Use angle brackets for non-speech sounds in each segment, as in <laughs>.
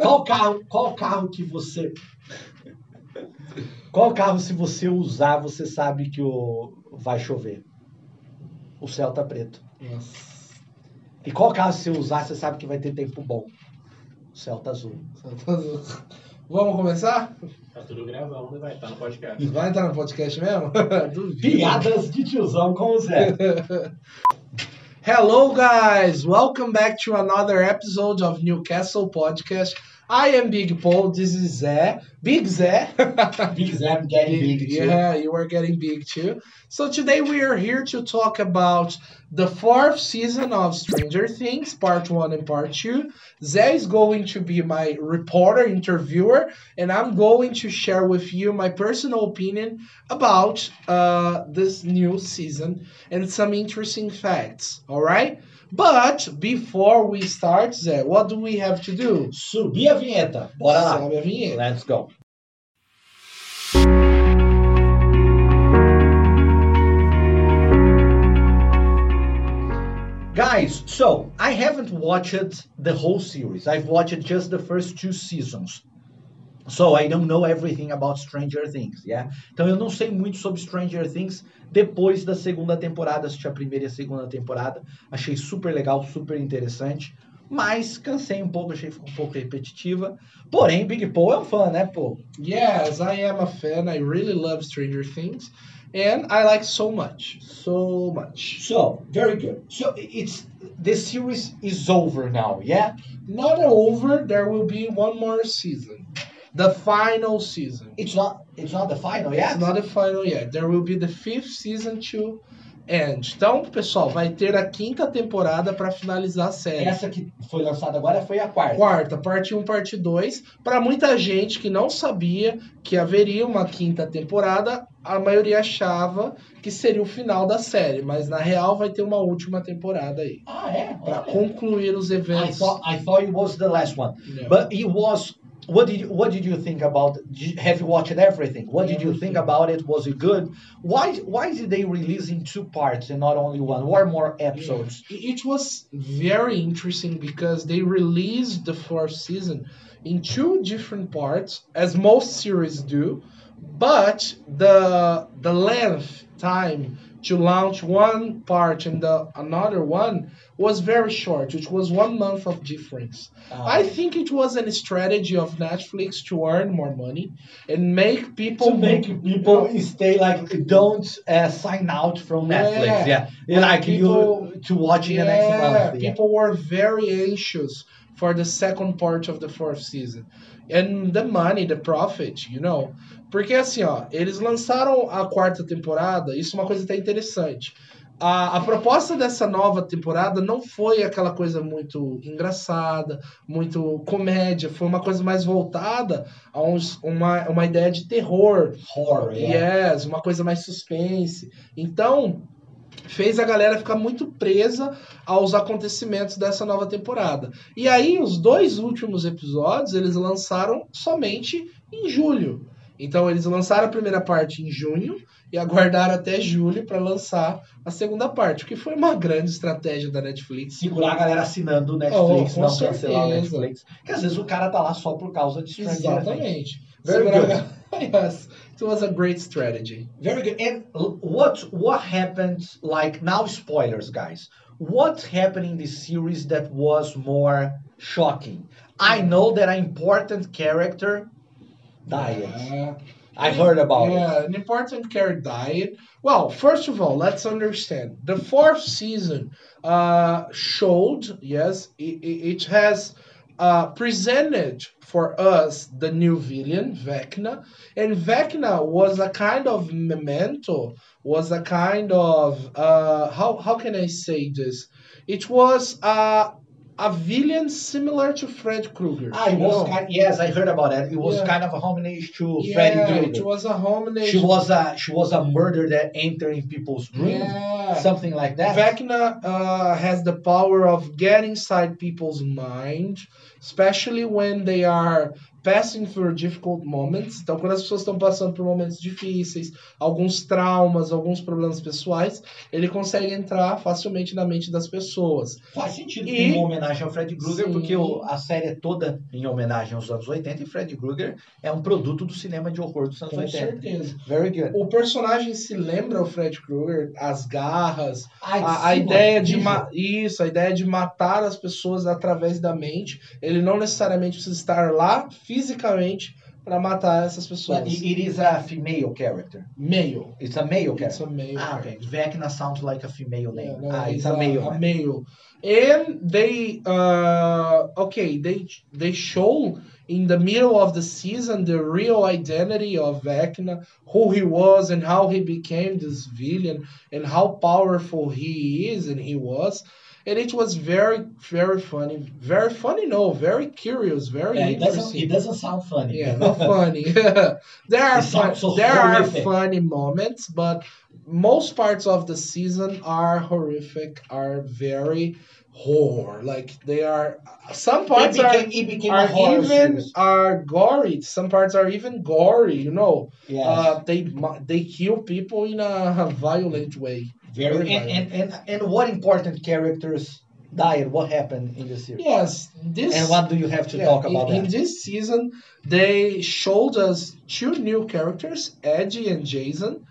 Qual carro, qual carro que você. Qual carro, se você usar, você sabe que o... vai chover? O céu tá preto. Nossa. E qual carro, se você usar, você sabe que vai ter tempo bom? O céu tá azul. Vamos começar? Tá tudo gravando e vai estar no podcast. Vai entrar no podcast mesmo? Piadas de tiozão com o Zé. <laughs> Hello, guys. Welcome back to another episode of Newcastle Podcast. I am Big Paul. This is Zé. Big Zé. <laughs> Big Zé getting big too. Yeah, you are getting big too. So today we are here to talk about the fourth season of Stranger Things, part one and part two. Zé is going to be my reporter, interviewer, and I'm going to share with you my personal opinion about uh, this new season and some interesting facts. All right. But before we start, Zé, what do we have to do? Subir a vinheta. Bora lá. Sobe a vinheta. Let's go. Guys, so I haven't watched the whole series. I've watched just the first two seasons. So I don't know everything about Stranger Things, yeah? Então eu não sei muito sobre Stranger Things depois da segunda temporada, assisti a primeira e a segunda temporada. Achei super legal, super interessante. Mas cansei um pouco, achei um pouco repetitiva. Porém, Big Paul é um fã, né, Paul? Yes, I am a fan. I really love Stranger Things, and I like so much, so much. So, very good. So it's the series is over now, yeah? Not over. There will be one more season, the final season. It's not it's not the final yet. It's not the final yet. There will be the fifth season to end. Então, pessoal, vai ter a quinta temporada para finalizar a série. Essa que foi lançada agora foi a quarta. Quarta, parte 1, parte 2. Para muita gente que não sabia que haveria uma quinta temporada, a maioria achava que seria o final da série, mas na real vai ter uma última temporada aí. Ah, é? Para concluir os I eventos. thought I thought it was the last one. No. But it was what did you, what did you think about did- have you watched everything? What did you think about it? Was it good? Why why did they release in two parts and not only one? Or more episodes? It was very interesting because they released the first season in two different parts, as most series do, but the the length time to launch one part and the another one was very short, which was one month of difference. I think it was a strategy of Netflix to earn more money and make people to make people stay like don't uh, sign out from Netflix. Yeah. Yeah, like People- you to watch in the next month. Yeah. people were very anxious for the second part of the fourth season. And the money, the profit, you know. Porque assim, ó, eles lançaram a quarta temporada, isso é uma coisa até interessante. A, a proposta dessa nova temporada não foi aquela coisa muito engraçada, muito comédia, foi uma coisa mais voltada a uns, uma, uma ideia de terror, Horror. Yeah. Yes, uma coisa mais suspense. Então, fez a galera ficar muito presa aos acontecimentos dessa nova temporada. E aí, os dois últimos episódios, eles lançaram somente em julho. Então, eles lançaram a primeira parte em junho e aguardaram até julho para lançar a segunda parte, o que foi uma grande estratégia da Netflix. Segurar a galera assinando o Netflix, Oh, não cancelar o certeza. Netflix. Porque às vezes o cara tá lá só por causa de Stranger Things. Exatamente. <laughs> Very Segurar- yes, it was a great strategy. Very good. And what what happened? Like now, spoilers, guys. What happened in this series that was more shocking? I know that an important character died. Yeah. I heard about yeah, it. an important character died. Well, first of all, let's understand the fourth season uh, showed yes, it, it it has uh, presented for us the new villain Vecna, and Vecna was a kind of memento, was a kind of uh, how how can I say this? It was uh, a villain similar to Fred Krueger. Ah, it was kind, yes, I heard about it. It was Yeah. kind of a homage to yeah, Freddy it Krueger. was a homage. She was a she was a murder that entered in people's dreams, Yeah. something like that. Vecna uh, has the power of getting inside people's mind, especially when they are passing through difficult moments. Então, quando as pessoas estão passando por momentos difíceis, alguns traumas, alguns problemas pessoais, ele consegue entrar facilmente na mente das pessoas. Faz sentido E- uma homenagem ao Fred Krueger, porque a série é toda em homenagem aos anos 80 e Fred Krueger é um produto do cinema de horror dos anos Com 80. certeza. Very good. O personagem se lembra o Fred Krueger, as garras, Ai, a, a sim, ideia mano, de isso, a ideia de matar as pessoas através da mente. Ele não necessariamente precisa estar lá fisicamente para matar essas pessoas. But it is a female character. Male. It's a male It's character. a male. Ah, okay. Vecna sounds like a female name. Yeah, no, ah, it's he's a male. A male. And they, uh, okay, they they show in the middle of the season the real identity of Vecna, who he was and how he became this villain and how powerful he is and he was. And it was very, very funny. Very funny, no, very curious, very Yeah, it doesn't. It doesn't sound funny. Yeah, not funny. <laughs> <laughs> there are fun, so there are funny moments, but most parts of the season are horrific, are very horror. Like they are some parts are became, it became a are horror even series. are gory. Some parts are even gory. You know, Yes. uh, they they kill people in a violent way. Very. very And, and, and, and what important characters died? What happened in the series? Yes, this And what do you have to Yeah, talk about in that? this season, they showed us two new characters, Eddie and Jason,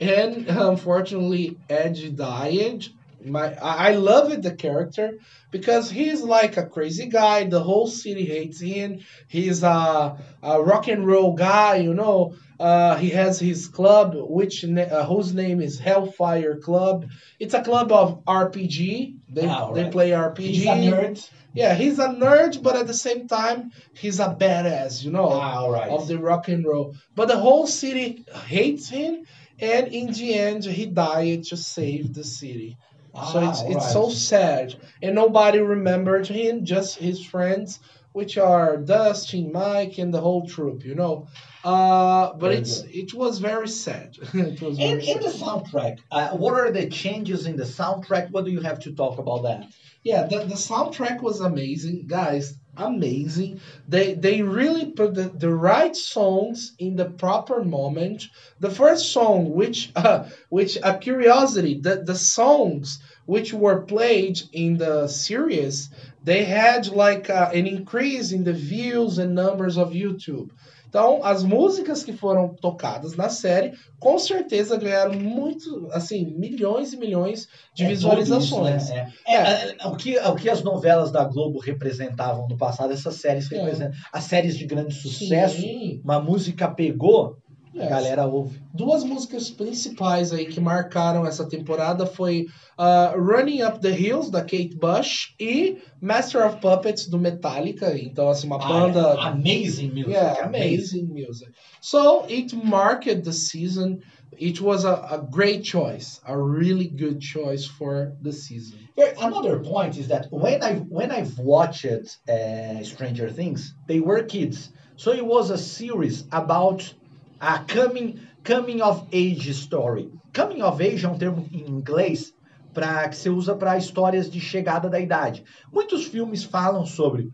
and unfortunately, Eddie died. My, I I love it, the character because he's like a crazy guy. The whole city hates him. He's a, a rock and roll guy, you know. Uh, he has his club, which uh, whose name is Hellfire Club. It's a club of RPG. They Ah, they play RPG. He's a nerd. Yeah, he's a nerd, but at the same time, he's a badass, you know, Ah, all right. of the rock and roll. But the whole city hates him, and in the end, he died to save the city. So Ah, it's all it's right. so sad, and nobody remembered him, just his friends, which are Dustin, Mike, and the whole troop, you know. Uh, but Very it's good. it was very sad. <laughs> it was very In, in sad. the soundtrack, uh, what are the changes in the soundtrack? What do you have to talk about that? Yeah, the, the soundtrack was amazing, guys. Amazing. They they really put the, the right songs in the proper moment. The first song, which <laughs> uh, which a curiosity, the, the songs which were played in the series, they had like uh, an increase in the views and numbers of YouTube. Então, as músicas que foram tocadas na série, com certeza ganharam muito, assim, milhões e milhões de É visualizações. isso, né? É. É, é, o, que, o que as novelas da Globo representavam no passado, essas séries É. representam. As séries de grande sucesso, Sim. uma música pegou, a Yes. galera ouve. Duas músicas principais aí que marcaram essa temporada foi uh, Running Up the Hills, da Kate Bush, e Master of Puppets, do Metallica. Então, assim, uma banda... Ah, amazing music. yeah, amazing music. So, it marked the season. It was a, a great choice, a really good choice for the season. Here, Another point is that when I when I've watched uh, Stranger Things, they were kids, so it was a series about a coming coming of age story. Coming of age é um termo em inglês para que você usa para histórias de chegada da idade. Muitos filmes falam sobre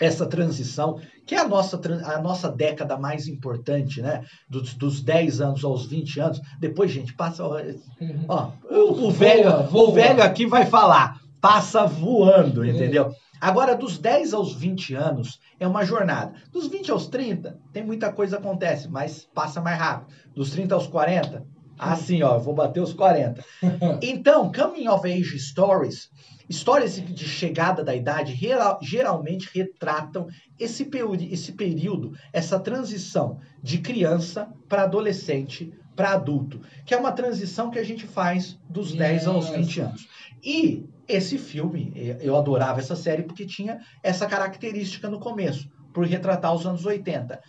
essa transição, que é a nossa, a nossa década mais importante, né? Dos, dos 10 anos aos 20 anos. Depois, gente, passa. ó, Ó, o, o velho, Voa, voa. o velho aqui vai falar, passa voando, entendeu? Agora, dos 10 aos 20 anos, é uma jornada. Dos 20 aos 30, tem muita coisa que acontece, mas passa mais rápido. Dos 30 aos 40, assim, ó, eu vou bater os 40. <laughs> Então, coming of age stories, histórias de chegada da idade, geral- geralmente retratam esse, período, esse período, essa transição de criança para adolescente para adulto, que é uma transição que a gente faz dos 10 aos Yes. 20 anos. E esse filme, eh, eu adorava essa série porque tinha essa característica no começo, por retratar os anos 80.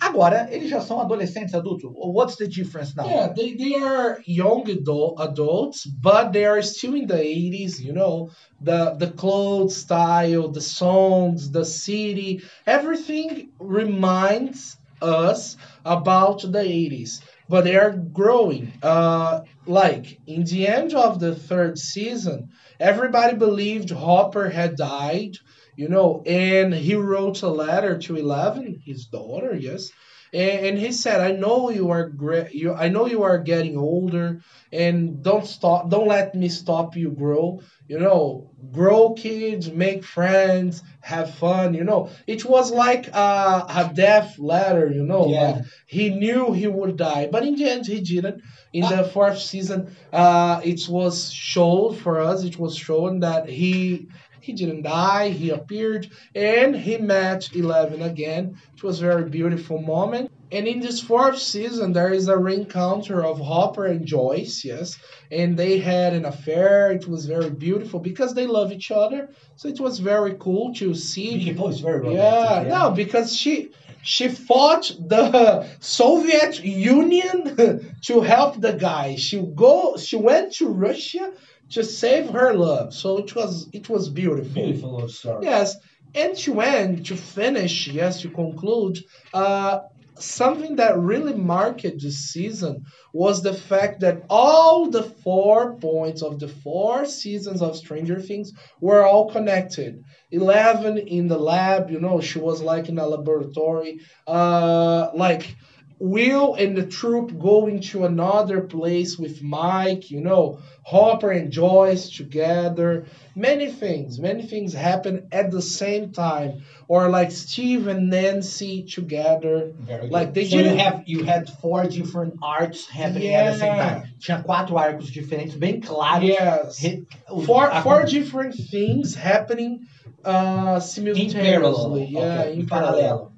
Agora, eles já são adolescentes, adultos. What's the difference now? Yeah, they, they are young adult, adults, but they are still in the 80s, you know. The the clothes style, the songs, the city, everything reminds us about the 80s. But they are growing. Uh, like in the end of the third season, everybody believed Hopper had died you know, and he wrote a letter to Eleven, his daughter, yes, and, and he said, "I know you are great. You, I know you are getting older, and don't stop. Don't let me stop you grow. You know, grow, kids, make friends, have fun. You know, it was like a, a death letter. You know, Yeah. like he knew he would die, but in the end, he didn't. In the fourth season, uh, it was shown for us. It was shown that he he didn't die. He appeared and he met Eleven again. It was a very beautiful moment. And in this fourth season, there is a reencounter of Hopper and Joyce, yes, and they had an affair. It was very beautiful because they love each other. So it was very cool to see Poe is very romantic. yeah, no, because she she fought the Soviet Union <laughs> to help the guy. She go she went to Russia to save her love. So it was it was beautiful. Beautiful love story. Yes, and to end to finish, yes, to conclude, uh, something that really marked this season was the fact that all the four points of the four seasons of Stranger Things were all connected. Eleven in the lab, you know, she was like in a laboratory. Uh, like Will and the troop going to another place with Mike, you know, Hopper and Joyce together. Many things, many things happen at the same time. Or like Steve and Nancy together. Very good. Like, they so you didn't- have you had four different arcs happening at the same time. Tinha quatro arcos diferentes, bem claros. Yes. Re- Four, four different things happening uh, in simultaneously. parallel. Yeah, okay, in in parallel. parallel.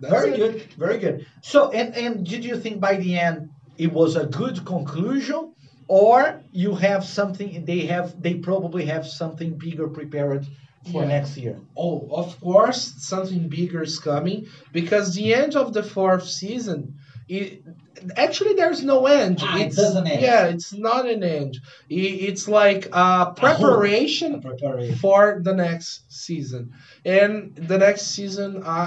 That's very it. good, very good. So, and and did you think by the end it was a good conclusion, or you have something? They have, they probably have something bigger prepared for Yeah. next year. Oh, of course, something bigger is coming because the end of the fourth season. It, actually, there's no end. Ah, it it's, doesn't end. Yeah, it's not an end. I- It's like a preparation Preparation. for the next season, and the next season, I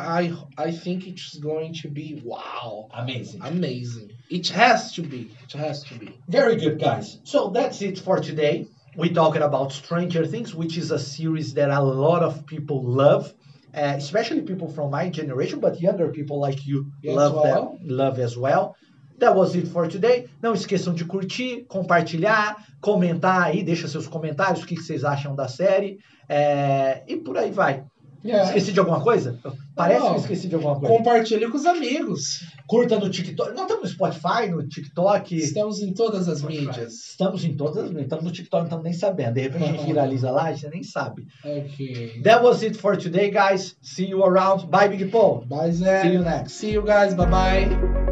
I, I think it's going to be wow, Amazing. amazing. It has to be. It has to be. Very good, guys. So that's it for today. We talking about Stranger Things, which is a series that a lot of people love, uh, especially people from my generation, but younger people like you As love well. that, love as well. That was it for today. Não esqueçam de curtir, compartilhar, comentar aí, deixa seus comentários, o que que vocês acham da série. é, e por aí vai. Yeah. Esqueci de alguma coisa? Parece que Não. eu esqueci de alguma coisa. Compartilhe com os amigos. Curta no TikTok. Nós estamos no Spotify, no TikTok. Estamos em todas as mídias. Estamos em todas, estamos no TikTok, não estamos nem sabendo. De repente a gente viraliza lá, a gente nem sabe. Ok. That was it for today, guys. See you around. Bye, Big Paul. Bye, Zé. See you next. See you guys. Bye bye.